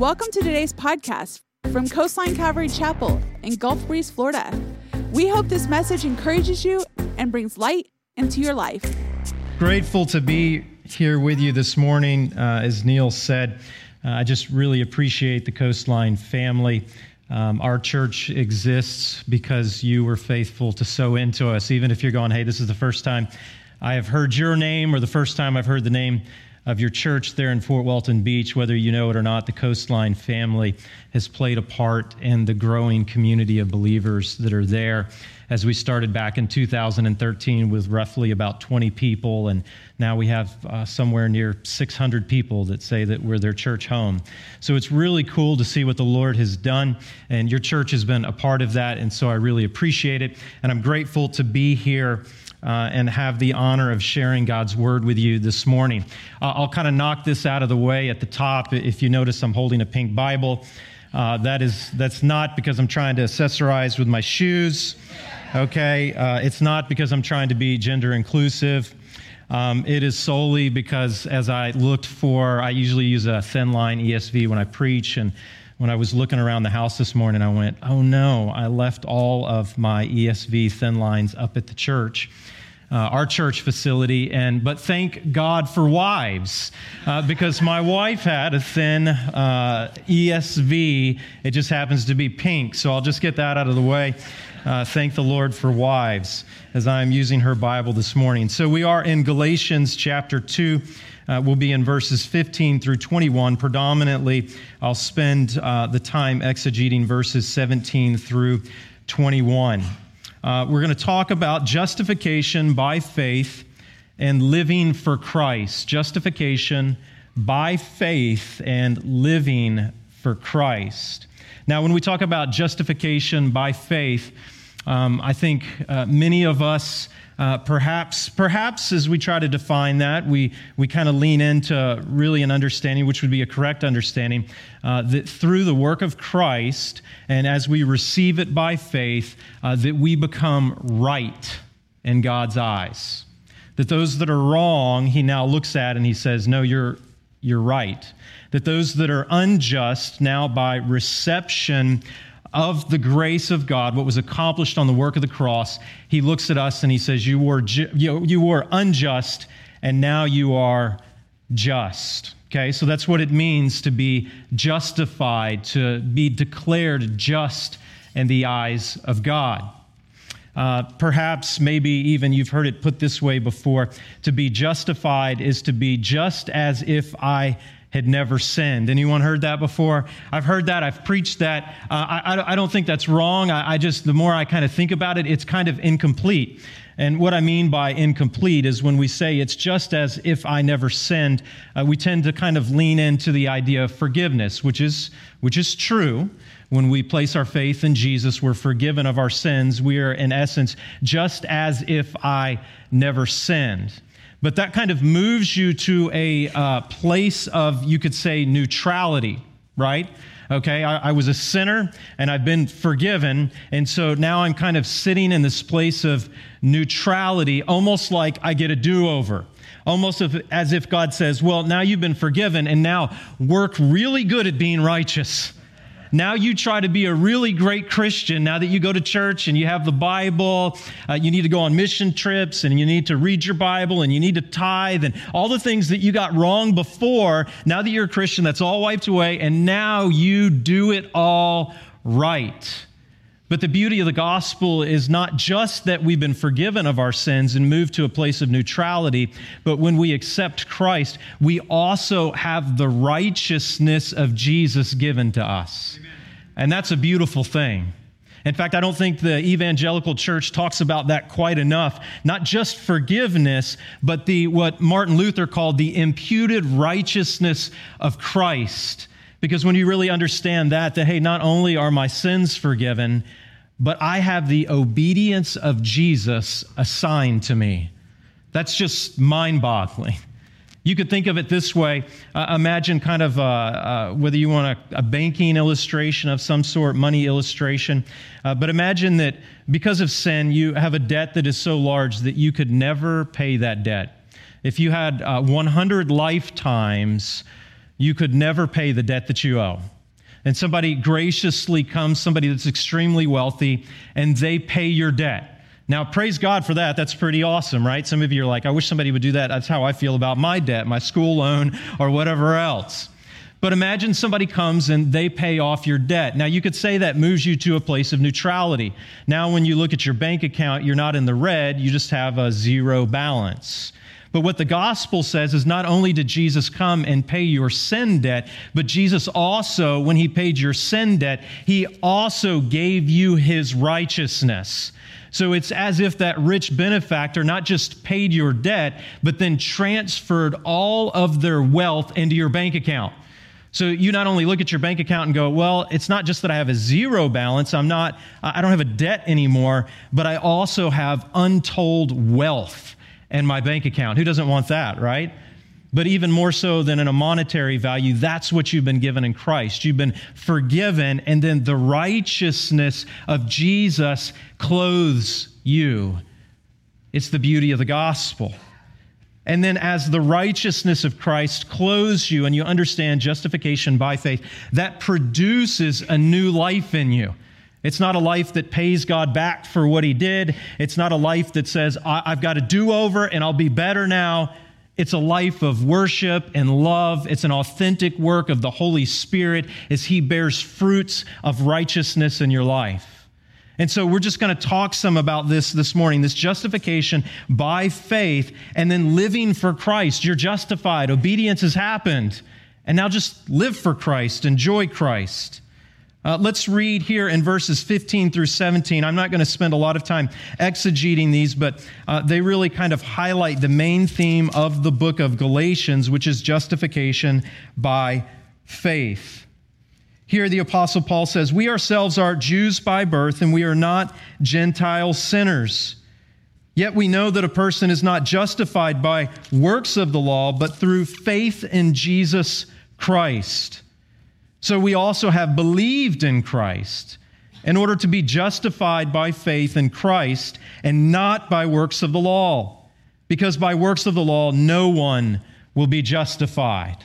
Welcome to today's podcast from Coastline Calvary Chapel in Gulf Breeze, Florida. We hope this message encourages you and brings light into your life. Grateful to be here with you this morning. Uh, as Neil said, uh, I just really appreciate the Coastline family. Um, our church exists because you were faithful to sow into us. Even if you're going, hey, this is the first time I have heard your name or the first time I've heard the name of your church there in Fort Walton Beach, whether you know it or not, the Coastline family has played a part in the growing community of believers that are there. As we started back in 2013 with roughly about 20 people, and now we have uh, somewhere near 600 people that say that we're their church home. So it's really cool to see what the Lord has done, and your church has been a part of that, and so I really appreciate it. And I'm grateful to be here uh, and have the honor of sharing God's word with you this morning. Uh, I'll kind of knock this out of the way at the top. If you notice, I'm holding a pink Bible. Uh, that is, that's not because I'm trying to accessorize with my shoes. Okay, uh, it's not because I'm trying to be gender inclusive. Um, it is solely because as I looked for, I usually use a thin line ESV when I preach, and when I was looking around the house this morning, I went, oh no, I left all of my ESV thin lines up at the church uh, our church facility. And but thank God for wives, uh, because my wife had a thin uh, ESV. It just happens to be pink, so I'll just get that out of the way. Uh, thank the Lord for wives as I'm using her Bible this morning. So we are in Galatians chapter 2. Uh, we'll be in verses 15 through 21. Predominantly, I'll spend uh, the time exegeting verses 17 through 21. Uh, we're going to talk about justification by faith and living for Christ. Justification by faith and living for Christ. Now, when we talk about justification by faith, um, I think uh, many of us uh, perhaps, perhaps as we try to define that, we, we kind of lean into really an understanding, which would be a correct understanding, uh, that through the work of Christ and as we receive it by faith, uh, that we become right in God's eyes. That those that are wrong, he now looks at and he says, No, you're, you're right. That those that are unjust, now by reception of the grace of God, what was accomplished on the work of the cross, he looks at us and he says, You were, ju- you, you were unjust, and now you are just. Okay, so that's what it means to be justified, to be declared just in the eyes of God. Uh, perhaps, maybe even you've heard it put this way before to be justified is to be just as if I had never sinned. Anyone heard that before? I've heard that. I've preached that. Uh, I, I, don't think that's wrong. I, I just, the more I kind of think about it, it's kind of incomplete. And what I mean by incomplete is when we say it's just as if I never sinned, uh, we tend to kind of lean into the idea of forgiveness, which is, which is true. When we place our faith in Jesus, we're forgiven of our sins. We are, in essence, just as if I never sinned. But that kind of moves you to a uh, place of, you could say, neutrality, right? Okay, I, I, was a sinner and I've been forgiven. And so now I'm kind of sitting in this place of neutrality, almost like I get a do over. Almost as if God says, Well, now you've been forgiven, and now work really good at being righteous. Now you try to be a really great Christian now that you go to church and you have the Bible. Uh, you need to go on mission trips and you need to read your Bible and you need to tithe and all the things that you got wrong before. Now that you're a Christian, that's all wiped away. And now you do it all right. But the beauty of the gospel is not just that we've been forgiven of our sins and moved to a place of neutrality, but when we accept Christ, we also have the righteousness of Jesus given to us. Amen. And that's a beautiful thing. In fact, I don't think the evangelical church talks about that quite enough. Not just forgiveness, but the what Martin Luther called the imputed righteousness of Christ. Because when you really understand that, that hey, not only are my sins forgiven, but I have the obedience of Jesus assigned to me. That's just mind boggling. You could think of it this way uh, imagine kind of uh, uh, whether you want a, a, banking illustration of some sort, money illustration, uh, but imagine that because of sin, you have a debt that is so large that you could never pay that debt. If you had uh, 100 lifetimes, you could never pay the debt that you owe. And somebody graciously comes, somebody that's extremely wealthy, and they pay your debt. Now, praise God for that. That's pretty awesome, right? Some of you are like, I wish somebody would do that. That's how I feel about my debt, my school loan, or whatever else. But imagine somebody comes and they pay off your debt. Now, you could say that moves you to a place of neutrality. Now, when you look at your bank account, you're not in the red, you just have a zero balance. But what the gospel says is not only did Jesus come and pay your sin debt, but Jesus also, when he paid your sin debt, he also gave you his righteousness. So it's as if that rich benefactor not just paid your debt, but then transferred all of their wealth into your bank account. So you not only look at your bank account and go, well, it's not just that I have a zero balance, I'm not I don't have a debt anymore, but I also have untold wealth in my bank account. Who doesn't want that, right? But even more so than in a monetary value, that's what you've been given in Christ. You've been forgiven, and then the righteousness of Jesus clothes you. It's the beauty of the gospel. And then, as the righteousness of Christ clothes you and you understand justification by faith, that produces a new life in you. It's not a life that pays God back for what he did. It's not a life that says, I've got to do over and I'll be better now. It's a life of worship and love. It's an authentic work of the Holy Spirit as he bears fruits of righteousness in your life. And so we're just going to talk some about this this morning this justification by faith and then living for Christ. You're justified, obedience has happened. And now just live for Christ, enjoy Christ. Uh, let's read here in verses 15 through 17. I'm not going to spend a lot of time exegeting these, but uh, they really kind of highlight the main theme of the book of Galatians, which is justification by faith. Here, the Apostle Paul says, We ourselves are Jews by birth, and we are not Gentile sinners. Yet we know that a person is not justified by works of the law, but through faith in Jesus Christ. So we also have believed in Christ in order to be justified by faith in Christ and not by works of the law. Because by works of the law, no one will be justified.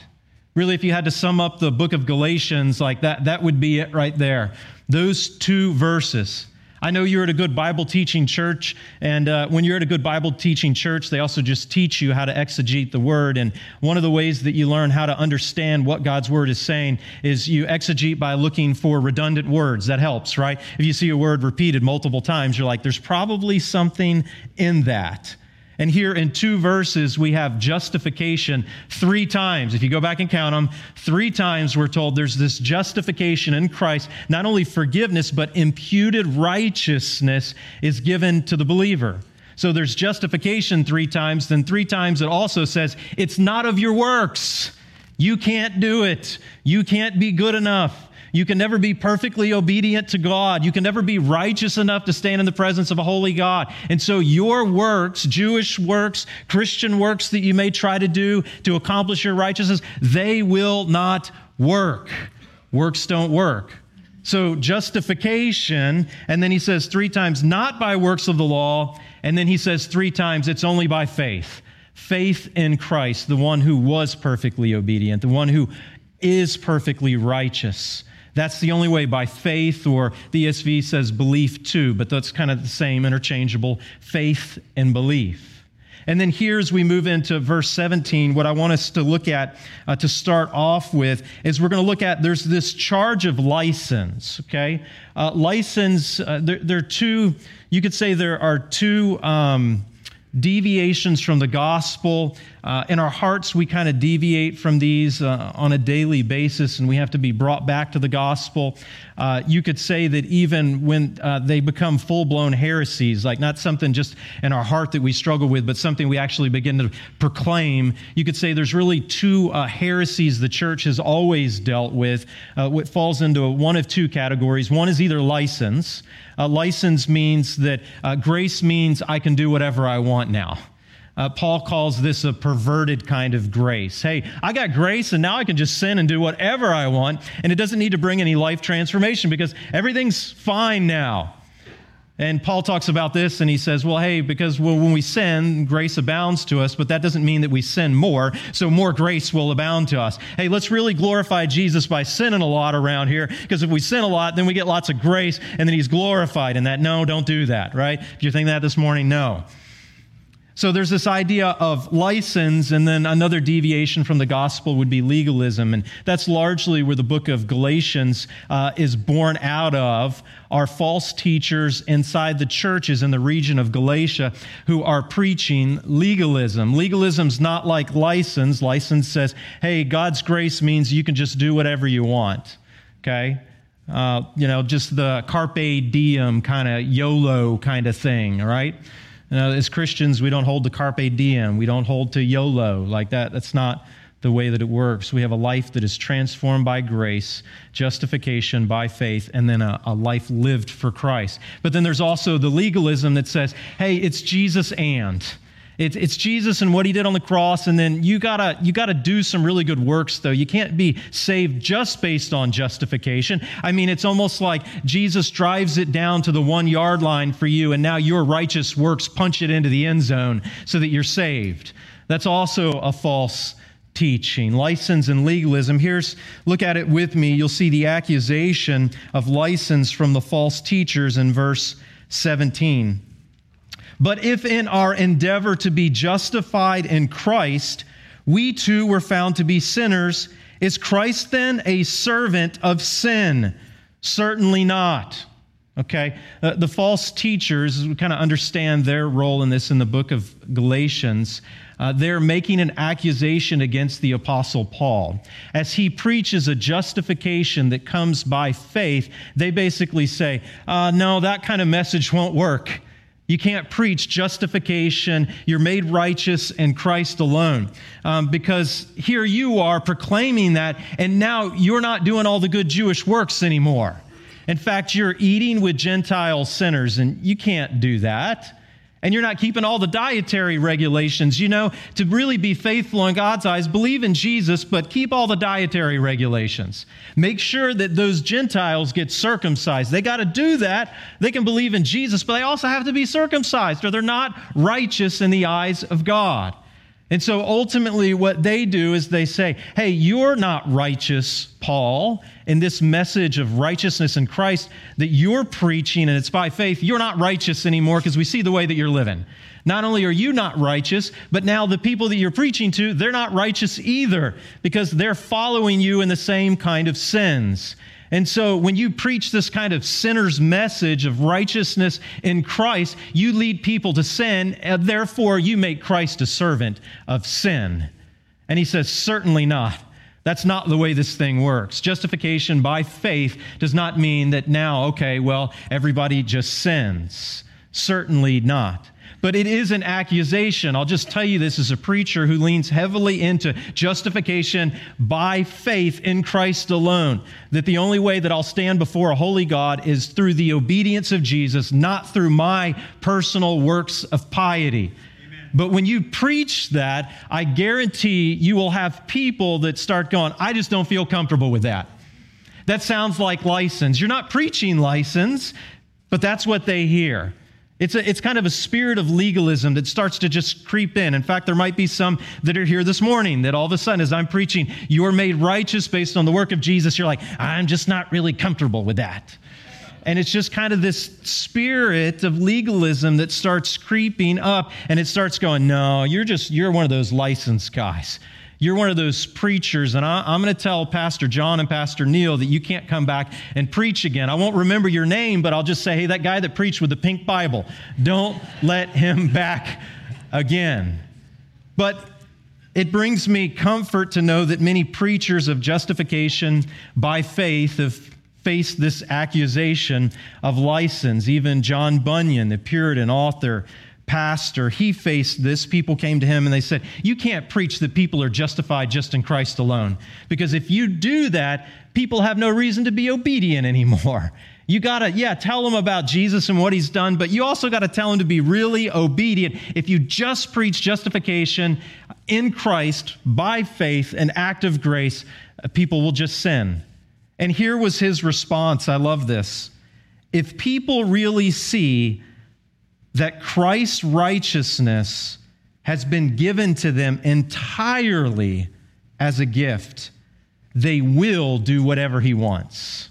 Really, if you had to sum up the book of Galatians like that, that would be it right there. Those two verses. I know you're at a good Bible teaching church, and uh, when you're at a good Bible teaching church, they also just teach you how to exegete the word. And one of the ways that you learn how to understand what God's word is saying is you exegete by looking for redundant words. That helps, right? If you see a word repeated multiple times, you're like, there's probably something in that. And here in two verses, we have justification three times. If you go back and count them, three times we're told there's this justification in Christ. Not only forgiveness, but imputed righteousness is given to the believer. So there's justification three times, then three times it also says, it's not of your works. You can't do it. You can't be good enough. You can never be perfectly obedient to God. You can never be righteous enough to stand in the presence of a holy God. And so your works, Jewish works, Christian works that you may try to do to accomplish your righteousness, they will not work. Works don't work. So justification, and then he says three times, not by works of the law, and then he says three times, it's only by faith. Faith in Christ, the one who was perfectly obedient, the one who is perfectly righteous. That's the only way by faith, or the ESV says belief too, but that's kind of the same, interchangeable faith and belief. And then here, as we move into verse 17, what I want us to look at uh, to start off with is we're going to look at there's this charge of license, okay? Uh, license, uh, there, there, are two, you could say there are two. Um, deviations from the gospel. Uh, in our hearts, we kind of deviate from these uh, on a daily basis, and we have to be brought back to the gospel. Uh, you could say that even when uh, they become full blown heresies, like not something just in our heart that we struggle with, but something we actually begin to proclaim, you could say there's really two uh, heresies the church has always dealt with. Uh, what falls into one of two categories. One is either license. License means that grace means I can do whatever I want now. Uh, Paul calls this a perverted kind of grace. Hey, I got grace and now I can just sin and do whatever I want, and it doesn't need to bring any life transformation because everything's fine now. And Paul talks about this and he says, well, hey, because when we sin, grace abounds to us, but that doesn't mean that we sin more, so more grace will abound to us. Hey, let's really glorify Jesus by sinning a lot around here, because if we sin a lot, then we get lots of grace and then he's glorified in that. No, don't do that, right? If you're thinking that this morning, no. So there's this idea of license, and then another deviation from the gospel would be legalism. And that's largely where the book of Galatians uh, is born out of. Are false teachers inside the churches in the region of Galatia who are preaching legalism. Legalism's not like license. License says, hey, God's grace means you can just do whatever you want. Okay? Uh, you know, just the carpe diem kind of YOLO kind of thing, right? You uh, know, as Christians, we don't hold to carpe diem. We don't hold to YOLO like that. That's not the way that it works. We have a life that is transformed by grace, justification by faith, and then a, a, life lived for Christ. But then there's also the legalism that says, hey, it's Jesus and. It's, it's Jesus and what he did on the cross, and then you gotta, you gotta do some really good works, though. You can't be saved just based on justification. I mean, it's almost like Jesus drives it down to the one yard line for you, and now your righteous works punch it into the end zone so that you're saved. That's also a false teaching. License and legalism. Here's, look at it with me. You'll see the accusation of license from the false teachers in verse 17. But if in our endeavor to be justified in Christ, we too were found to be sinners, is Christ then a servant of sin? Certainly not. Okay? Uh, the false teachers, we kind of understand their role in this in the book of Galatians. Uh, they're making an accusation against the Apostle Paul. As he preaches a justification that comes by faith, they basically say, uh, no, that kind of message won't work. You can't preach justification. You're made righteous in Christ alone. Um, because here you are proclaiming that, and now you're not doing all the good Jewish works anymore. In fact, you're eating with Gentile sinners, and you can't do that and you're not keeping all the dietary regulations. You know, to really be faithful in God's eyes, believe in Jesus, but keep all the dietary regulations. Make sure that those Gentiles get circumcised. They got to do that. They can believe in Jesus, but they also have to be circumcised, or they're not righteous in the eyes of God. And so ultimately, what they do is they say, Hey, you're not righteous, Paul, in this message of righteousness in Christ that you're preaching, and it's by faith, you're not righteous anymore because we see the way that you're living. Not only are you not righteous, but now the people that you're preaching to, they're not righteous either because they're following you in the same kind of sins. And so when you preach this kind of sinner's message of righteousness in Christ, you lead people to sin, and therefore you make Christ a servant of sin. And he says, Certainly not. That's not the way this thing works. Justification by faith does not mean that now, okay, well, everybody just sins. Certainly not but it is an accusation. I'll just tell you this as a preacher who leans heavily into justification by faith in Christ alone. That the only way that I'll stand before a holy God is through the obedience of Jesus, not through my personal works of piety. But when you preach that, I guarantee you will have people that start going, I just don't feel comfortable with that. That sounds like license. You're not preaching license, but that's what they hear. It's, a, it's kind of a spirit of legalism that starts to just creep in. In fact, there might be some that are here this morning that all of a sudden, as I'm preaching, you're made righteous based on the work of Jesus. You're like, I'm just not really comfortable with that. And it's just kind of this spirit of legalism that starts creeping up and it starts going, no, you're just, you're one of those licensed guys you're one of those preachers, and I, am going to tell Pastor John and Pastor Neil that you can't come back and preach again. I won't remember your name, but I'll just say, hey, that guy that preached with the pink Bible, don't let him back again. But it brings me comfort to know that many preachers of justification by faith have faced this accusation of license. Even John Bunyan, the Puritan author, pastor, he faced this. People came to him and they said, You can't preach that people are justified just in Christ alone. Because if you do that, people have no reason to be obedient anymore. You got to, yeah, tell them about Jesus and what he's done, but you also got to tell them to be really obedient. If you just preach justification in Christ by faith, an act of grace, uh, people will just sin. And here was his response. I love this. if people really see that Christ's righteousness has been given to them entirely as a gift, they will do whatever he wants.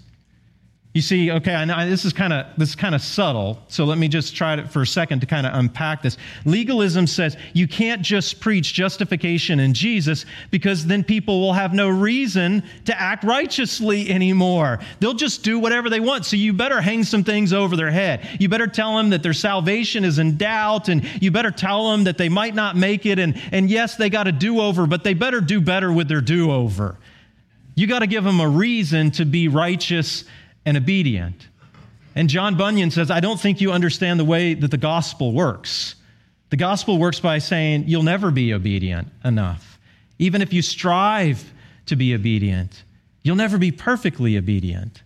You see, okay, I know this is kind of this is kind of subtle. So let me just try it for a second to kind of unpack this. Legalism says you can't just preach justification in Jesus because then people will have no reason to act righteously anymore. They'll just do whatever they want. So you better hang some things over their head. You better tell them that their salvation is in doubt and you better tell them that they might not make it and and yes, they got a do-over, but they better do better with their do-over. You got to give them a reason to be righteous and obedient. And John Bunyan says, I don't think you understand the way that the gospel works. The gospel works by saying you'll never be obedient enough. Even if you strive to be obedient, you'll never be perfectly obedient.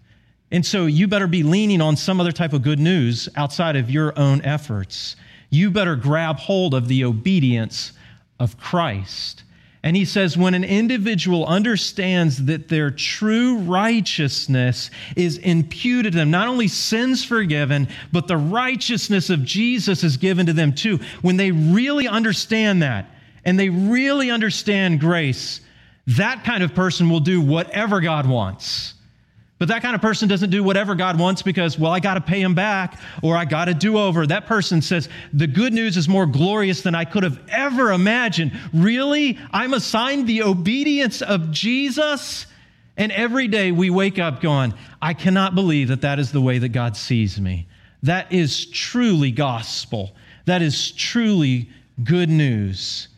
And so you better be leaning on some other type of good news outside of your own efforts. You better grab hold of the obedience of Christ. And he says, when an individual understands that their true righteousness is imputed to them, not only sins forgiven, but the righteousness of Jesus is given to them too. When they really understand that and they really understand grace, that kind of person will do whatever God wants. But that kind of person doesn't do whatever God wants because, well, I got to pay him back or I got to do over. That person says, the good news is more glorious than I could have ever imagined. Really? I'm assigned the obedience of Jesus? And every day we wake up going, I cannot believe that that is the way that God sees me. That is truly gospel. That is truly good news.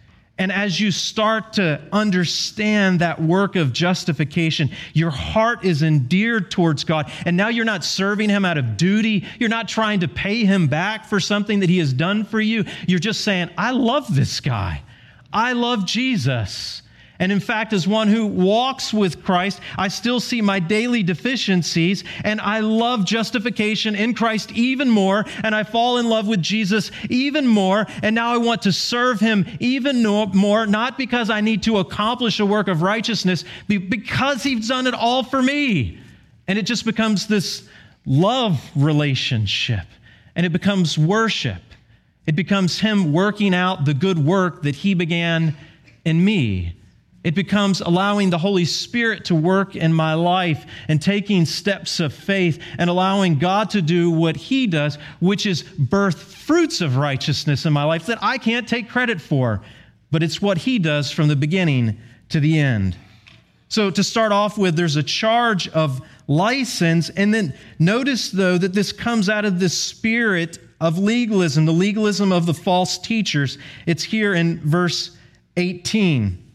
And as you start to understand that work of justification, your heart is endeared towards God. And now you're not serving Him out of duty. You're not trying to pay Him back for something that He has done for you. You're just saying, I love this guy. I love Jesus. And in fact, as one who walks with Christ, I still see my daily deficiencies, and I love justification in Christ even more, and I fall in love with Jesus even more, and now I want to serve him even more, not because I need to accomplish a work of righteousness, because he's done it all for me. And it just becomes this love relationship, and it becomes worship. It becomes him working out the good work that he began in me. It becomes allowing the Holy Spirit to work in my life and taking steps of faith and allowing God to do what He does, which is birth fruits of righteousness in my life that I can't take credit for. But it's what He does from the beginning to the end. So, to start off with, there's a charge of license. And then notice, though, that this comes out of the spirit of legalism, the legalism of the false teachers. It's here in verse 18.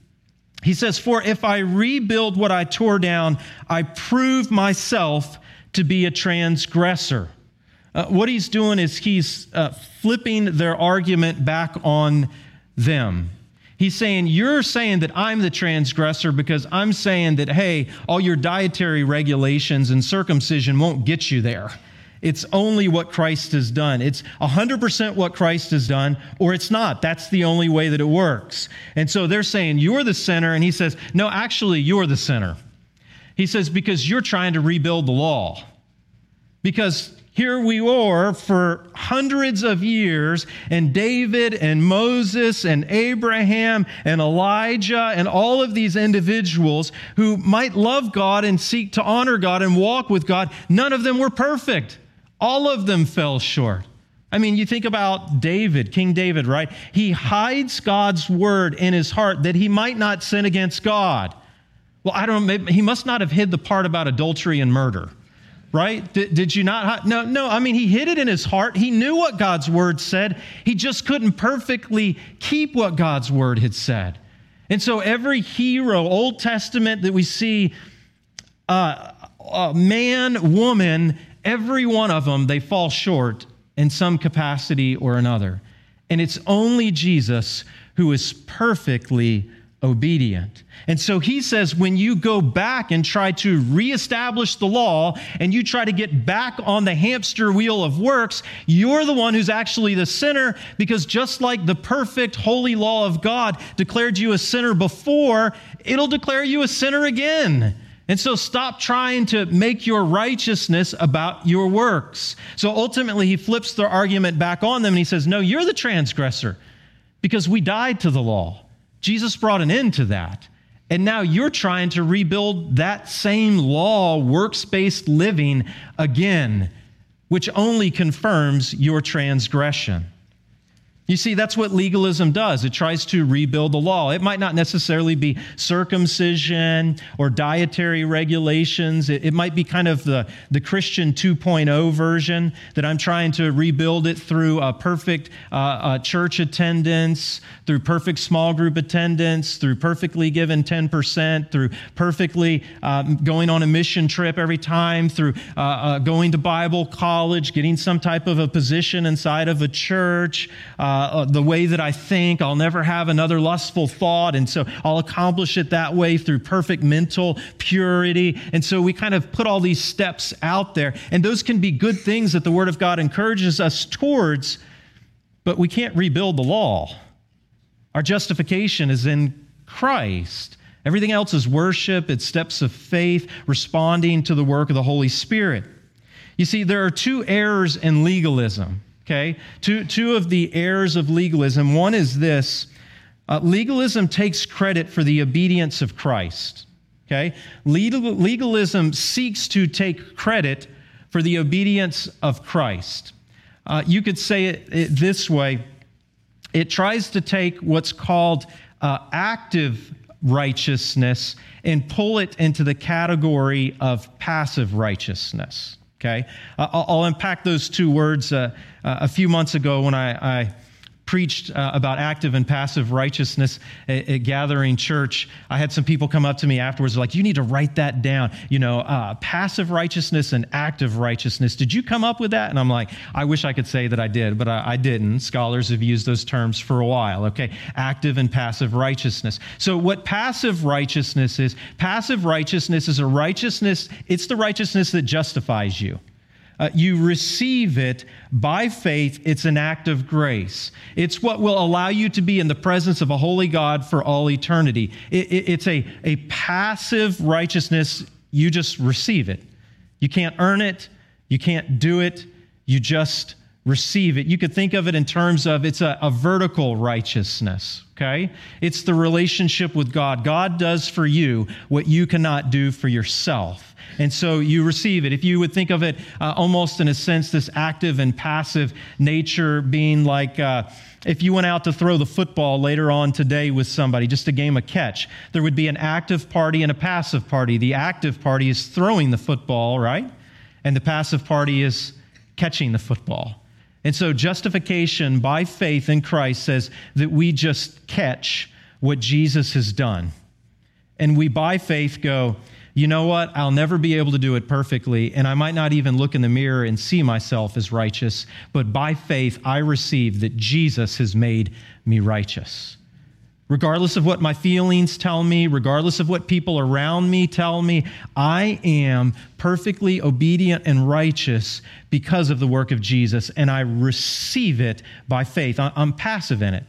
He says, For if I rebuild what I tore down, I prove myself to be a transgressor. Uh, what he's doing is he's uh, flipping their argument back on them. He's saying, You're saying that I'm the transgressor because I'm saying that, hey, all your dietary regulations and circumcision won't get you there. It's only what Christ has done. It's 100% what Christ has done, or it's not. That's the only way that it works. And so they're saying, You're the sinner. And he says, No, actually, you're the sinner. He says, Because you're trying to rebuild the law. Because here we were for hundreds of years, and David and Moses and Abraham and Elijah and all of these individuals who might love God and seek to honor God and walk with God, none of them were perfect. All of them fell short. I mean, you think about David, King David, right? He hides God's word in his heart that he might not sin against God. Well, I don't know, he must not have hid the part about adultery and murder, right? Did, did you not? No, no, I mean, he hid it in his heart. He knew what God's word said. He just couldn't perfectly keep what God's word had said. And so every hero, Old Testament that we see, uh, uh, man, woman, every one of them, they fall short in some capacity or another. And it's only Jesus who is perfectly obedient. And so he says, when you go back and try to reestablish the law and you try to get back on the hamster wheel of works, you're the one who's actually the sinner because just like the perfect holy law of God declared you a sinner before, it'll declare you a sinner again. And so stop trying to make your righteousness about your works. So ultimately, he flips the argument back on them and he says, No, you're the transgressor because we died to the law. Jesus brought an end to that. And now you're trying to rebuild that same law, works based living again, which only confirms your transgression. You see, that's what legalism does. It tries to rebuild the law. It might not necessarily be circumcision or dietary regulations. It, it, might be kind of the, the Christian 2.0 version that I'm trying to rebuild it through a perfect uh, uh, church attendance, through perfect small group attendance, through perfectly given 10%, through perfectly um, going on a mission trip every time, through uh, uh going to Bible college, getting some type of a position inside of a church. Uh, uh, the way that I think. I'll never have another lustful thought. And so I'll accomplish it that way through perfect mental purity. And so we kind of put all these steps out there. And those can be good things that the Word of God encourages us towards, but we can't rebuild the law. Our justification is in Christ. Everything else is worship, it's steps of faith, responding to the work of the Holy Spirit. You see, there are two errors in legalism. Okay? Two, two of the errors of legalism. One is this uh, legalism takes credit for the obedience of Christ. Okay? Legal, legalism seeks to take credit for the obedience of Christ. Uh, you could say it, it, this way it tries to take what's called uh, active righteousness and pull it into the category of passive righteousness. Okay? I'll, unpack those two words. Uh, uh, a few months ago, when I, I preached uh, about active and passive righteousness at, at, Gathering Church, I had some people come up to me afterwards, like, you need to write that down. You know, uh, passive righteousness and active righteousness. Did you come up with that? And I'm like, I wish I could say that I did, but I, I didn't. Scholars have used those terms for a while, okay? Active and passive righteousness. So, what passive righteousness is, passive righteousness is a righteousness, it's the righteousness that justifies you. Uh, you receive it by faith. It's an act of grace. It's what will allow you to be in the presence of a holy God for all eternity. It, it, it's a, a passive righteousness. You just receive it. You can't earn it, you can't do it, you just receive it. You could think of it in terms of it's a, a vertical righteousness, okay? It's the relationship with God. God does for you what you cannot do for yourself. And so you receive it. If you would think of it uh, almost in a sense, this active and passive nature being like uh, if you went out to throw the football later on today with somebody, just a game of catch, there would be an active party and a passive party. The active party is throwing the football, right? And the passive party is catching the football. And so justification by faith in Christ says that we just catch what Jesus has done. And we by faith go, you know what? I'll never be able to do it perfectly, and I might not even look in the mirror and see myself as righteous, but by faith, I receive that Jesus has made me righteous. Regardless of what my feelings tell me, regardless of what people around me tell me, I am perfectly obedient and righteous because of the work of Jesus, and I receive it by faith. I'm passive in it.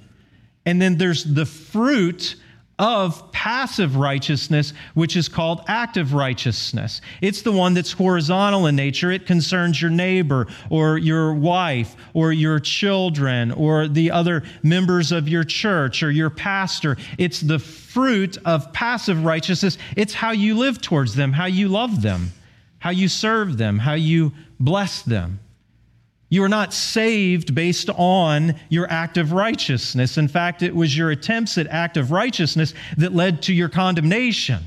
And then there's the fruit of passive righteousness, which is called active righteousness. It's the one that's horizontal in nature. It concerns your neighbor or your wife or your children or the other members of your church or your pastor. It's the fruit of passive righteousness. It's how you live towards them, how you love them, how you serve them, how you bless them. You are not saved based on your act of righteousness. In fact, it was your attempts at act of righteousness that led to your condemnation.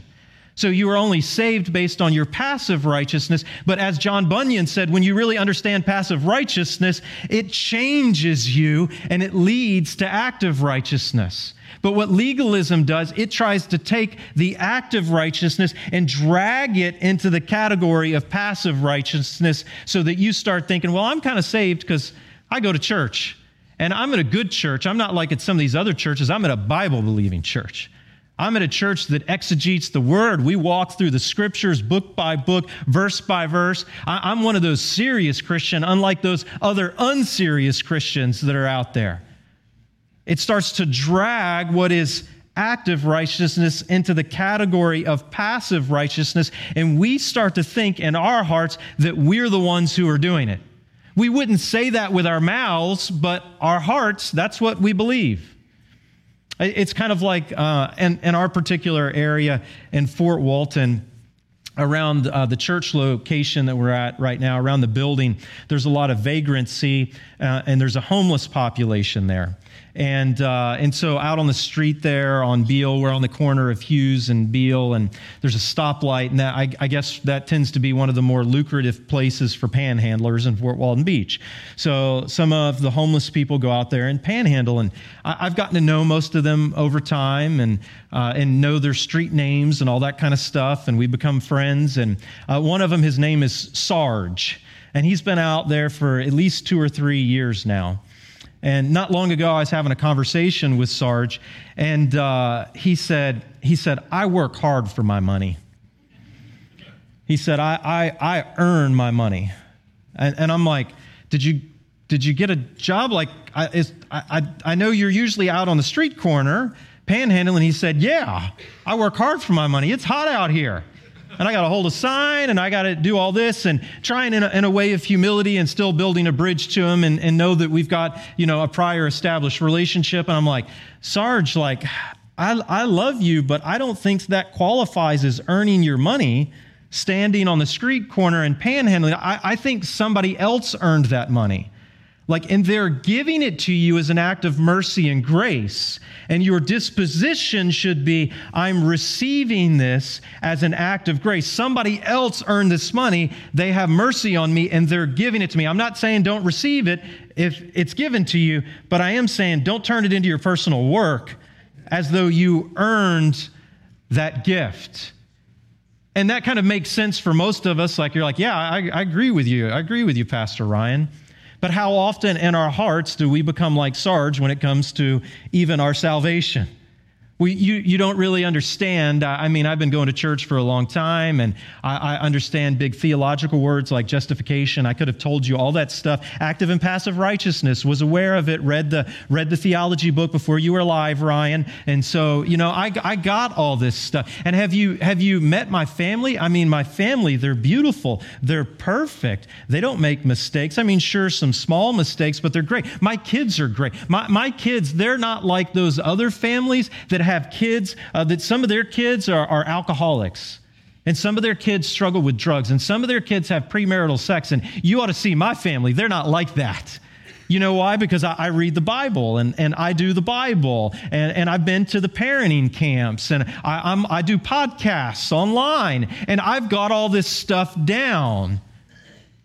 So you are only saved based on your passive righteousness. But as John Bunyan said, when you really understand passive righteousness, it changes you and it leads to active righteousness. But what legalism does, it tries to take the act of righteousness and drag it into the category of passive righteousness so that you start thinking, well, I'm kind of saved because I go to church and I'm in a good church. I'm not like at some of these other churches, I'm in a Bible believing church. I'm at a church that exegetes the word. We walk through the scriptures book by book, verse by verse. I'm one of those serious Christian, unlike those other unserious Christians that are out there. It starts to drag what is active righteousness into the category of passive righteousness, and we start to think in our hearts that we're the ones who are doing it. We wouldn't say that with our mouths, but our hearts, that's what we believe. It's kind of like uh, in, in our particular area in Fort Walton, around uh, the church location that we're at right now, around the building, there's a lot of vagrancy uh, and there's a homeless population there. And, uh, and so out on the street there on Beal, we're on the corner of Hughes and Beal, and there's a stoplight. And that, I, I, guess that tends to be one of the more lucrative places for panhandlers in Fort Walton Beach. So some of the homeless people go out there and panhandle. And I, have gotten to know most of them over time and, uh, and know their street names and all that kind of stuff. And we become friends. And uh, one of them, his name is Sarge. And he's been out there for at least two or three years now. And not long ago, I was having a conversation with Sarge, and uh, he said, he said, I work hard for my money. He said, I, I, I earn my money. And, and I'm like, did you, did you get a job? Like, I, is, I, I know you're usually out on the street corner panhandling. He said, yeah, I work hard for my money. It's hot out here and I got to hold a sign and I got to do all this and trying in a, in a, way of humility and still building a bridge to him and, and know that we've got, you know, a prior established relationship. And I'm like, Sarge, like, I, I love you, but I don't think that qualifies as earning your money standing on the street corner and panhandling. I, I think somebody else earned that money. Like, and they're giving it to you as an act of mercy and grace. And your disposition should be I'm receiving this as an act of grace. Somebody else earned this money. They have mercy on me and they're giving it to me. I'm not saying don't receive it if it's given to you, but I am saying don't turn it into your personal work as though you earned that gift. And that kind of makes sense for most of us. Like, you're like, yeah, I, I agree with you. I agree with you, Pastor Ryan. But how often in our hearts do we become like Sarge when it comes to even our salvation? We, you, you don't really understand. I mean, I've been going to church for a long time, and I, I, understand big theological words like justification. I could have told you all that stuff. Active and passive righteousness, was aware of it, read the, read the theology book before you were alive, Ryan. And so, you know, I, I got all this stuff. And have you, have you met my family? I mean, my family, they're beautiful. They're perfect. They don't make mistakes. I mean, sure, some small mistakes, but they're great. My kids are great. My, my kids, they're not like those other families that have kids uh, that some of their kids are, are alcoholics. And some of their kids struggle with drugs, and some of their kids have premarital sex. And you ought to see my family. They're not like that. You know why? Because I, I, read the Bible and, and I do the Bible and, and I've been to the parenting camps and I, I'm, I do podcasts online and I've got all this stuff down.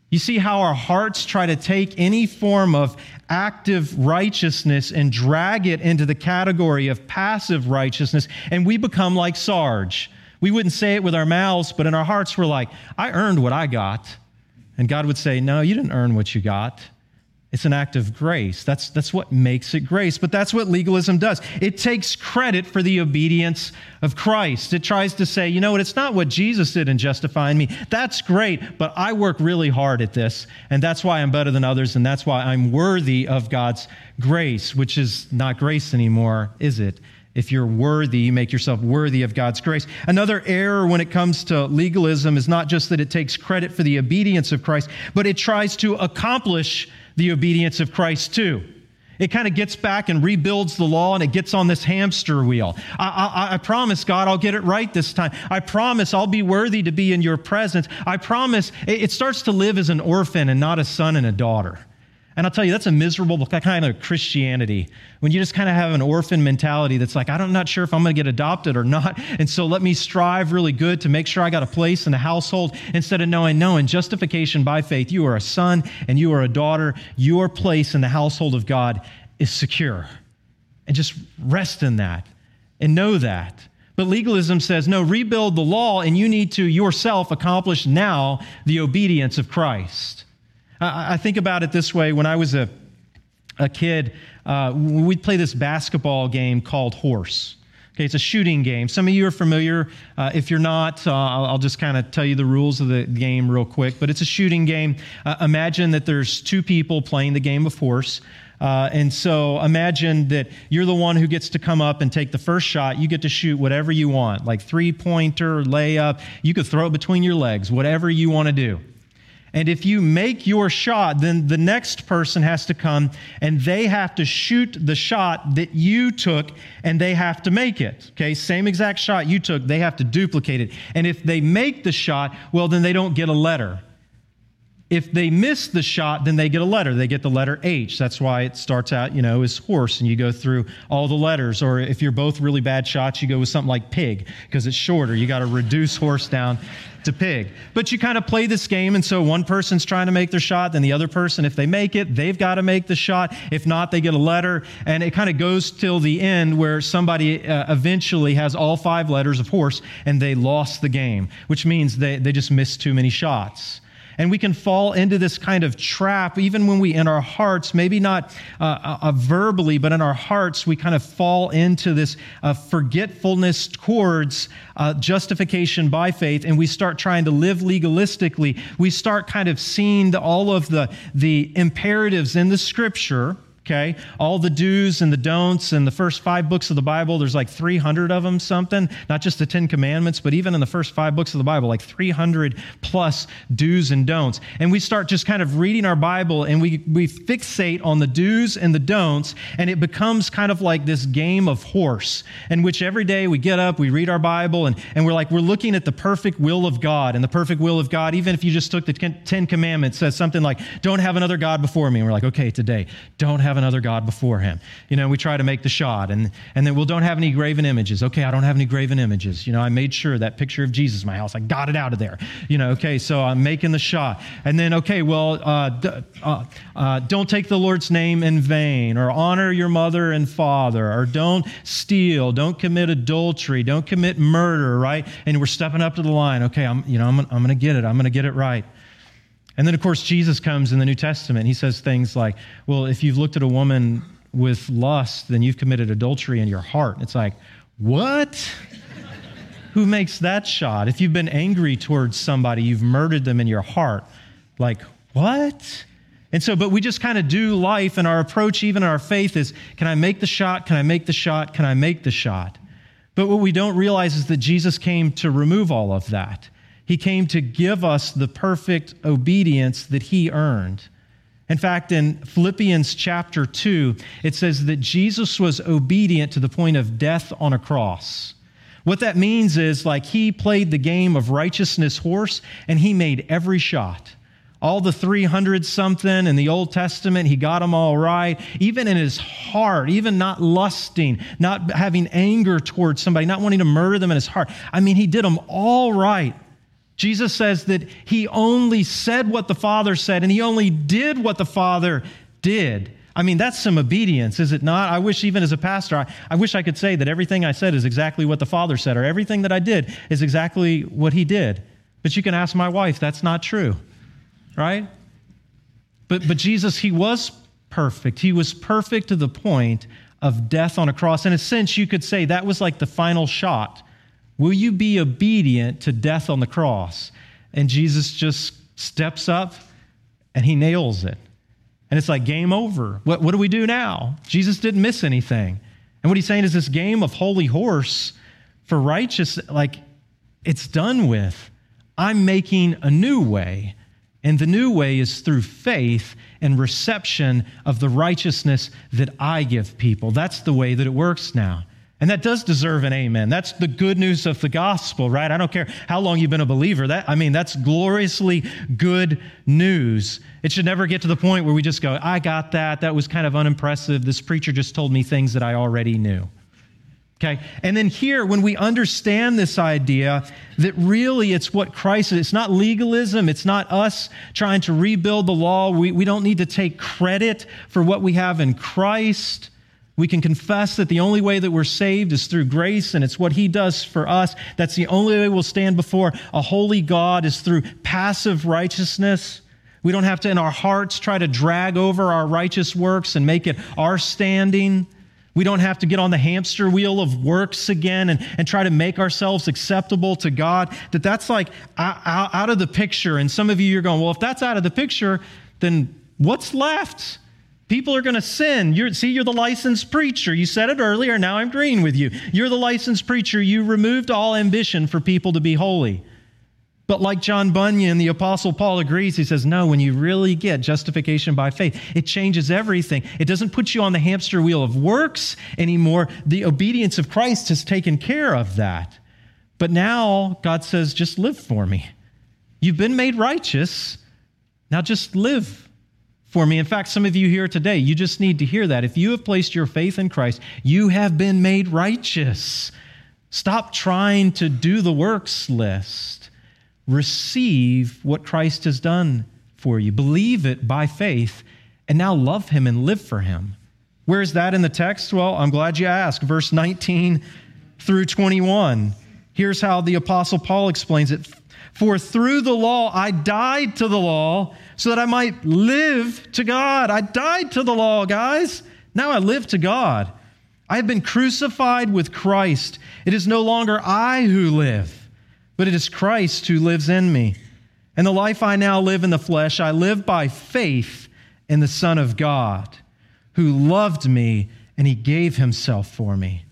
You see how our hearts try to take any form of active righteousness and drag it into the category of passive righteousness, and we become like Sarge. We wouldn't say it with our mouths, but in our hearts, we're like, I earned what I got. And God would say, No, you didn't earn what you got. It's an act of grace. That's, that's what makes it grace. But that's what legalism does. It takes credit for the obedience of Christ. It tries to say, you know what, it's not what Jesus did in justifying me. That's great, but I work really hard at this, and that's why I'm better than others, and that's why I'm worthy of God's grace, which is not grace anymore, is it? If you're worthy, you make yourself worthy of God's grace. Another error when it comes to legalism is not just that it takes credit for the obedience of Christ, but it tries to accomplish the obedience of Christ too. It kind of gets back and rebuilds the law and it gets on this hamster wheel. I, I, I, promise, God, I'll get it right this time. I promise I'll be worthy to be in your presence. I promise it, it starts to live as an orphan and not a son and a daughter. And I'll tell you, that's a miserable kind of Christianity when you just kind of have an orphan mentality that's like, I'm not sure if I'm going to get adopted or not. And so let me strive really good to make sure I got a place in the household instead of knowing, no, in justification by faith, you are a son and you are a daughter. Your place in the household of God is secure. And just rest in that and know that. But legalism says, no, rebuild the law and you need to yourself accomplish now the obedience of Christ. I think about it this way when I was a, a kid, uh, we'd play this basketball game called Horse. Okay, it's a shooting game. Some of you are familiar. Uh, if you're not, uh, I'll, I'll, just kind of tell you the rules of the game real quick. But it's a shooting game. Uh, imagine that there's two people playing the game of horse. Uh, and so imagine that you're the one who gets to come up and take the first shot. You get to shoot whatever you want, like three pointer, layup. You could throw it between your legs, whatever you want to do. And if you make your shot, then the next person has to come and they have to shoot the shot that you took and they have to make it. Okay, same exact shot you took, they have to duplicate it. And if they make the shot, well, then they don't get a letter. If they miss the shot, then they get a letter. They get the letter H. That's why it starts out, you know, as horse, and you go through all the letters. Or if you're both really bad shots, you go with something like pig because it's shorter. You got to reduce horse down to pig. But you kind of play this game, and so one person's trying to make their shot, then the other person, if they make it, they've got to make the shot. If not, they get a letter, and it kind of goes till the end where somebody uh, eventually has all five letters of horse and they lost the game, which means they, they just missed too many shots. And we can fall into this kind of trap, even when we, in our hearts, maybe not uh, uh, uh, verbally, but in our hearts, we kind of fall into this uh, forgetfulness towards uh, justification by faith, and we start trying to live legalistically. We start kind of seeing the, all of the, the imperatives in the scripture okay? All the do's and the don'ts and the first five books of the Bible, there's like 300 of them, something. Not just the Ten Commandments, but even in the first five books of the Bible, like 300 plus do's and don'ts. And we start just kind of reading our Bible and we, we fixate on the do's and the don'ts, and it becomes kind of like this game of horse, in which every day we get up, we read our Bible, and, and we're like, we're looking at the perfect will of God. And the perfect will of God, even if you just took the Ten Commandments, says something like, don't have another God before me. And we're like, okay, today, don't have have another God before him. You know, we try to make the shot and, and then, we'll don't have any graven images. Okay, I don't have any graven images. You know, I made sure that picture of Jesus in my house, I got it out of there. You know, okay, so I'm making the shot. And then, okay, well, uh, uh, uh, don't take the Lord's name in vain or honor your mother and father or don't steal, don't commit adultery, don't commit murder, right? And we're stepping up to the line. Okay, I'm, you know, I'm, I'm going to get it. I'm going to get it right. And then, of course, Jesus comes in the New Testament. He says things like, Well, if you've looked at a woman with lust, then you've committed adultery in your heart. It's like, What? Who makes that shot? If you've been angry towards somebody, you've murdered them in your heart. Like, what? And so, but we just kind of do life, and our approach, even our faith, is can I make the shot? Can I make the shot? Can I make the shot? But what we don't realize is that Jesus came to remove all of that. He came to give us the perfect obedience that he earned. In fact, in Philippians chapter 2, it says that Jesus was obedient to the point of death on a cross. What that means is like he played the game of righteousness horse and he made every shot. All the 300 something in the Old Testament, he got them all right. Even in his heart, even not lusting, not having anger towards somebody, not wanting to murder them in his heart. I mean, he did them all right. Jesus says that he only said what the Father said and he only did what the Father did. I mean, that's some obedience, is it not? I wish, even as a pastor, I, I, wish I could say that everything I said is exactly what the Father said, or everything that I did is exactly what He did. But you can ask my wife, that's not true, right? But, but Jesus, He was perfect. He was perfect to the point of death on a cross. In a sense, you could say that was like the final shot Will you be obedient to death on the cross? And Jesus just steps up and he nails it. And it's like game over. What, what do we do now? Jesus didn't miss anything. And what he's saying is this game of holy horse for righteous, like it's done with. I'm making a new way. And the new way is through faith and reception of the righteousness that I give people. That's the way that it works now. And that does deserve an amen. That's the good news of the gospel, right? I don't care how long you've been a believer. That I mean, that's gloriously good news. It should never get to the point where we just go, I got that. That was kind of unimpressive. This preacher just told me things that I already knew. Okay? And then here, when we understand this idea that really it's what Christ is, it's not legalism, it's not us trying to rebuild the law. We, we don't need to take credit for what we have in Christ. We can confess that the only way that we're saved is through grace, and it's what He does for us. That's the only way we'll stand before a holy God is through passive righteousness. We don't have to, in our hearts, try to drag over our righteous works and make it our standing. We don't have to get on the hamster wheel of works again and, and try to make ourselves acceptable to God. That that's like out, of the picture. And some of you, you're going, well, if that's out of the picture, then what's left? People are going to sin. You're, see, you're the licensed preacher. You said it earlier. Now I'm agreeing with you. You're the licensed preacher. You removed all ambition for people to be holy. But like John Bunyan, the Apostle Paul agrees. He says, No, when you really get justification by faith, it changes everything. It doesn't put you on the hamster wheel of works anymore. The obedience of Christ has taken care of that. But now God says, Just live for me. You've been made righteous. Now just live for me. In fact, some of you here today, you just need to hear that. If you have placed your faith in Christ, you have been made righteous. Stop trying to do the works list. Receive what Christ has done for you. Believe it by faith, and now love Him and live for Him. Where is that in the text? Well, I'm glad you asked. Verse 19 through 21. Here's how the Apostle Paul explains it For through the law I died to the law so that I might live to God. I died to the law, guys. Now I live to God. I have been crucified with Christ. It is no longer I who live, but it is Christ who lives in me. And the life I now live in the flesh, I live by faith in the Son of God, who loved me and he gave himself for me.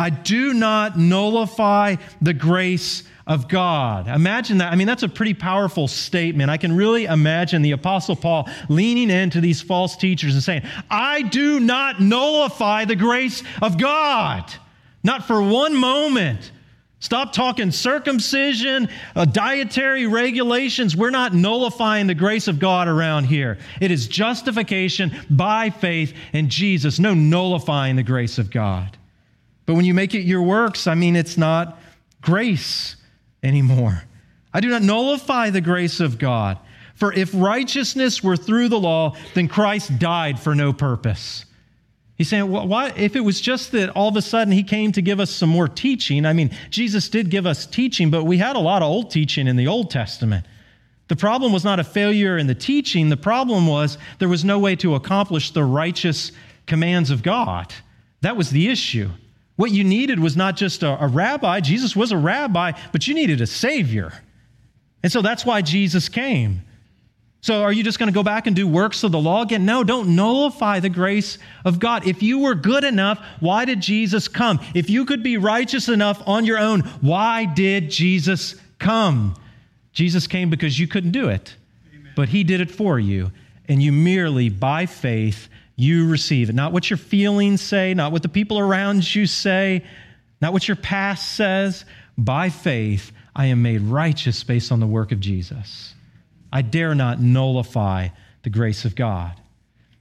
I do not nullify the grace of God. Imagine that. I mean, that's a pretty powerful statement. I can really imagine the Apostle Paul leaning into these false teachers and saying, I do not nullify the grace of God. Not for one moment. Stop talking circumcision, uh, dietary regulations. We're not nullifying the grace of God around here. It is justification by faith in Jesus, no nullifying the grace of God. But when you make it your works, I mean, it's not grace anymore. I do not nullify the grace of God. For if righteousness were through the law, then Christ died for no purpose. He's saying, well, why, if it was just that all of a sudden he came to give us some more teaching, I mean, Jesus did give us teaching, but we had a lot of old teaching in the Old Testament. The problem was not a failure in the teaching, the problem was there was no way to accomplish the righteous commands of God. That was the issue. What you needed was not just a, a rabbi, Jesus was a rabbi, but you needed a savior. And so that's why Jesus came. So are you just going to go back and do works of the law again? No, don't nullify the grace of God. If you were good enough, why did Jesus come? If you could be righteous enough on your own, why did Jesus come? Jesus came because you couldn't do it, Amen. but he did it for you. And you merely, by faith, you receive it. Not what your feelings say, not what the people around you say, not what your past says. By faith, I am made righteous based on the work of Jesus. I dare not nullify the grace of God.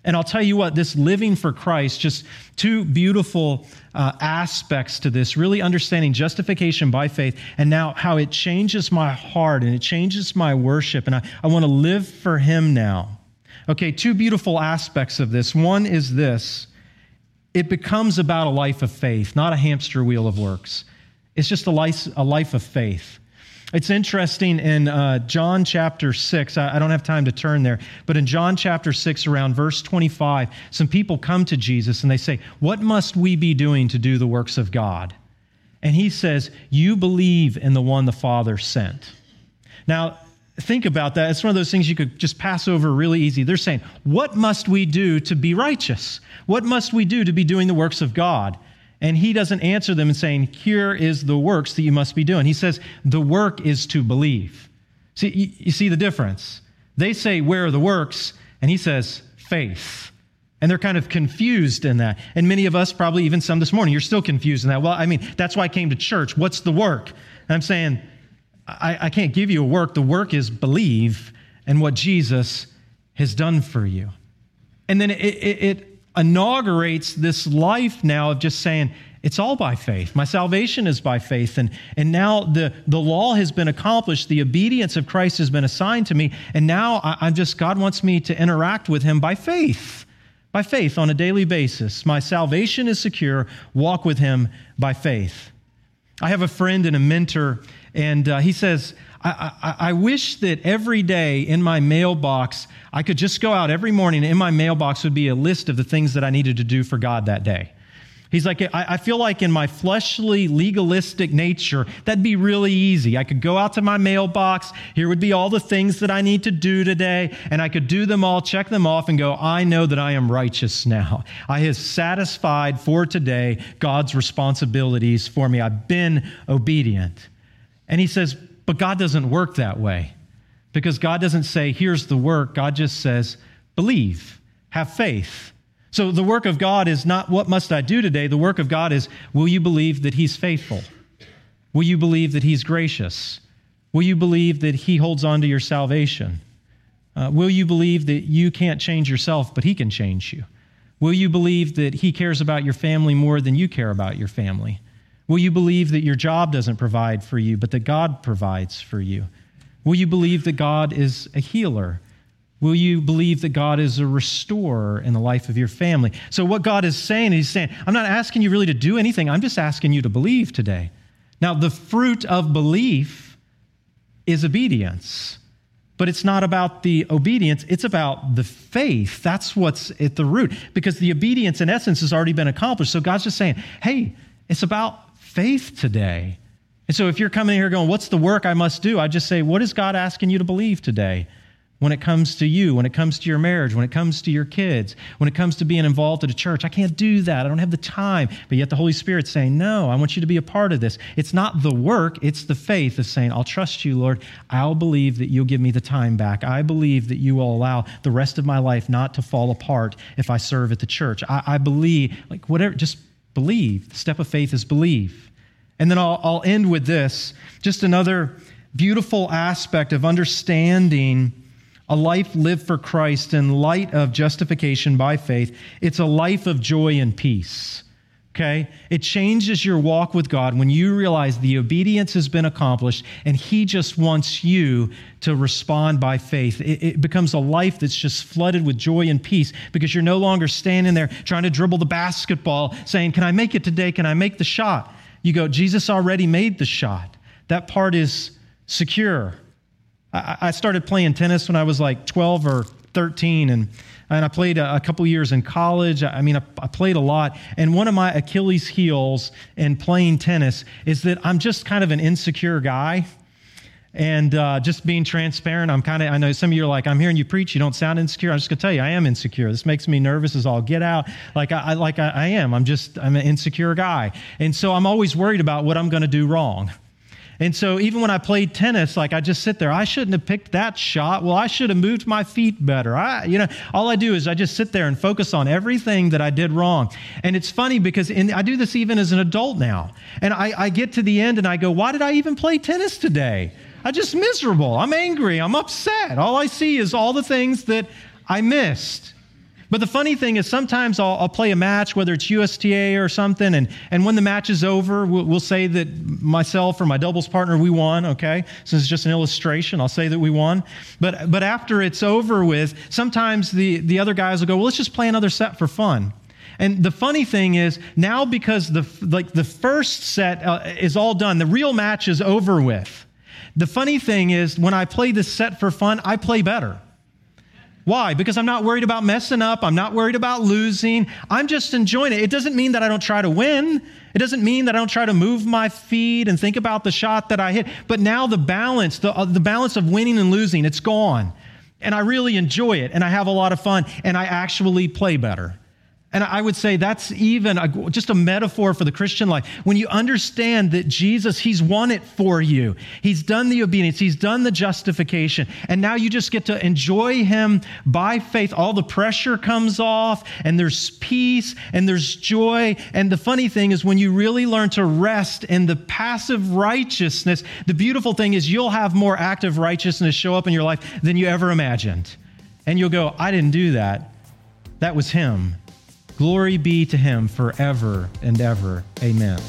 And I'll tell you what, this living for Christ, just two beautiful uh, aspects to this, really understanding justification by faith and now how it changes my heart and it changes my worship. And I, I want to live for Him now. Okay, two beautiful aspects of this. One is this it becomes about a life of faith, not a hamster wheel of works. It's just a life, a life of faith. It's interesting in uh, John chapter 6, I, I don't have time to turn there, but in John chapter 6, around verse 25, some people come to Jesus and they say, What must we be doing to do the works of God? And he says, You believe in the one the Father sent. Now, think about that. It's one of those things you could just pass over really easy. They're saying, What must we do to be righteous? What must we do to be doing the works of God? And he doesn't answer them and saying, Here is the works that you must be doing. He says, The work is to believe. See, you, see the difference? They say, Where are the works? And he says, Faith. And they're kind of confused in that. And many of us, probably even some this morning, you're still confused in that. Well, I mean, that's why I came to church. What's the work? And I'm saying, I, I can't give you a work. The work is believe in what Jesus has done for you. And then it, it, it inaugurates this life now of just saying, it's all by faith. My salvation is by faith. And, and now the, the law has been accomplished. The obedience of Christ has been assigned to me. And now I, I'm just, God wants me to interact with Him by faith, by faith on a daily basis. My salvation is secure. Walk with Him by faith. I have a friend and a mentor and uh, he says, I, I, I, wish that every day in my mailbox, I could just go out every morning and in my mailbox would be a list of the things that I needed to do for God that day. He's like, I, I, feel like in my fleshly, legalistic nature, that'd be really easy. I could go out to my mailbox. Here would be all the things that I need to do today, and I could do them all, check them off, and go, I know that I am righteous now. I have satisfied for today God's responsibilities for me. I've been obedient. And he says, but God doesn't work that way because God doesn't say, here's the work. God just says, believe, have faith. So the work of God is not what must I do today. The work of God is will you believe that He's faithful? Will you believe that He's gracious? Will you believe that He holds on to your salvation? Uh, will you believe that you can't change yourself, but He can change you? Will you believe that He cares about your family more than you care about your family? Will you believe that your job doesn't provide for you, but that God provides for you? Will you believe that God is a healer? Will you believe that God is a restorer in the life of your family? So, what God is saying, He's saying, I'm not asking you really to do anything, I'm just asking you to believe today. Now, the fruit of belief is obedience, but it's not about the obedience, it's about the faith. That's what's at the root, because the obedience, in essence, has already been accomplished. So, God's just saying, hey, it's about faith today. And so, if you're coming here going, What's the work I must do? I just say, What is God asking you to believe today? when it comes to you, when it comes to your marriage, when it comes to your kids, when it comes to being involved at a church. I can't do that. I don't have the time. But yet the Holy Spirit's saying, No, I want you to be a part of this. It's not the work, it's the faith of saying, I'll trust you, Lord. I'll believe that you'll give me the time back. I believe that you will allow the rest of my life not to fall apart if I serve at the church. I, I believe, like, whatever, just believe. The step of faith is believe. And then I'll, I'll end with this just another beautiful aspect of understanding a life lived for Christ in light of justification by faith. It's a life of joy and peace. Okay? It changes your walk with God when you realize the obedience has been accomplished and He just wants you to respond by faith. It, it, becomes a life that's just flooded with joy and peace because you're no longer standing there trying to dribble the basketball saying, Can I make it today? Can I make the shot? You go, Jesus already made the shot. That part is secure. I, started playing tennis when I was like 12 or 13, and, and I played a, a couple years in college. I mean, I, I, played a lot. And one of my Achilles' heels in playing tennis is that I'm just kind of an insecure guy. And uh, just being transparent, I'm kind of, I know some of you are like, I'm hearing you preach, you don't sound insecure. I'm just gonna tell you, I am insecure. This makes me nervous as all get out. Like I, like I, I am. I'm just, I'm an insecure guy. And so I'm always worried about what I'm gonna do wrong. And so even when I played tennis, like I just sit there, I shouldn't have picked that shot. Well, I should have moved my feet better. I, you know, all I do is I just sit there and focus on everything that I did wrong. And it's funny because in, I do this even as an adult now. And I, I get to the end and I go, why did I even play tennis today? I'm just miserable. I'm angry. I'm upset. All I see is all the things that I missed. But the funny thing is, sometimes I'll, I'll, play a match, whether it's USTA or something, and, and when the match is over, we'll, we'll, say that myself or my doubles partner, we won, okay? So it's just an illustration. I'll say that we won. But, but after it's over with, sometimes the, the other guys will go, well, let's just play another set for fun. And the funny thing is, now because the, like the first set uh, is all done, the real match is over with. The funny thing is, when I play this set for fun, I play better. Why? Because I'm not worried about messing up. I'm not worried about losing. I'm just enjoying it. It doesn't mean that I don't try to win. It doesn't mean that I don't try to move my feet and think about the shot that I hit. But now the balance, the, uh, the balance of winning and losing, it's gone. And I really enjoy it and I have a lot of fun and I actually play better. And I would say that's even a, just a metaphor for the Christian life. When you understand that Jesus, He's won it for you, He's done the obedience, He's done the justification, and now you just get to enjoy Him by faith. All the pressure comes off, and there's peace, and there's joy. And the funny thing is, when you really learn to rest in the passive righteousness, the beautiful thing is you'll have more active righteousness show up in your life than you ever imagined. And you'll go, I didn't do that. That was Him. Glory be to him forever and ever. Amen.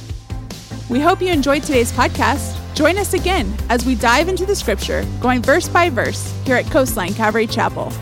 We hope you enjoyed today's podcast. Join us again as we dive into the scripture, going verse by verse, here at Coastline Calvary Chapel.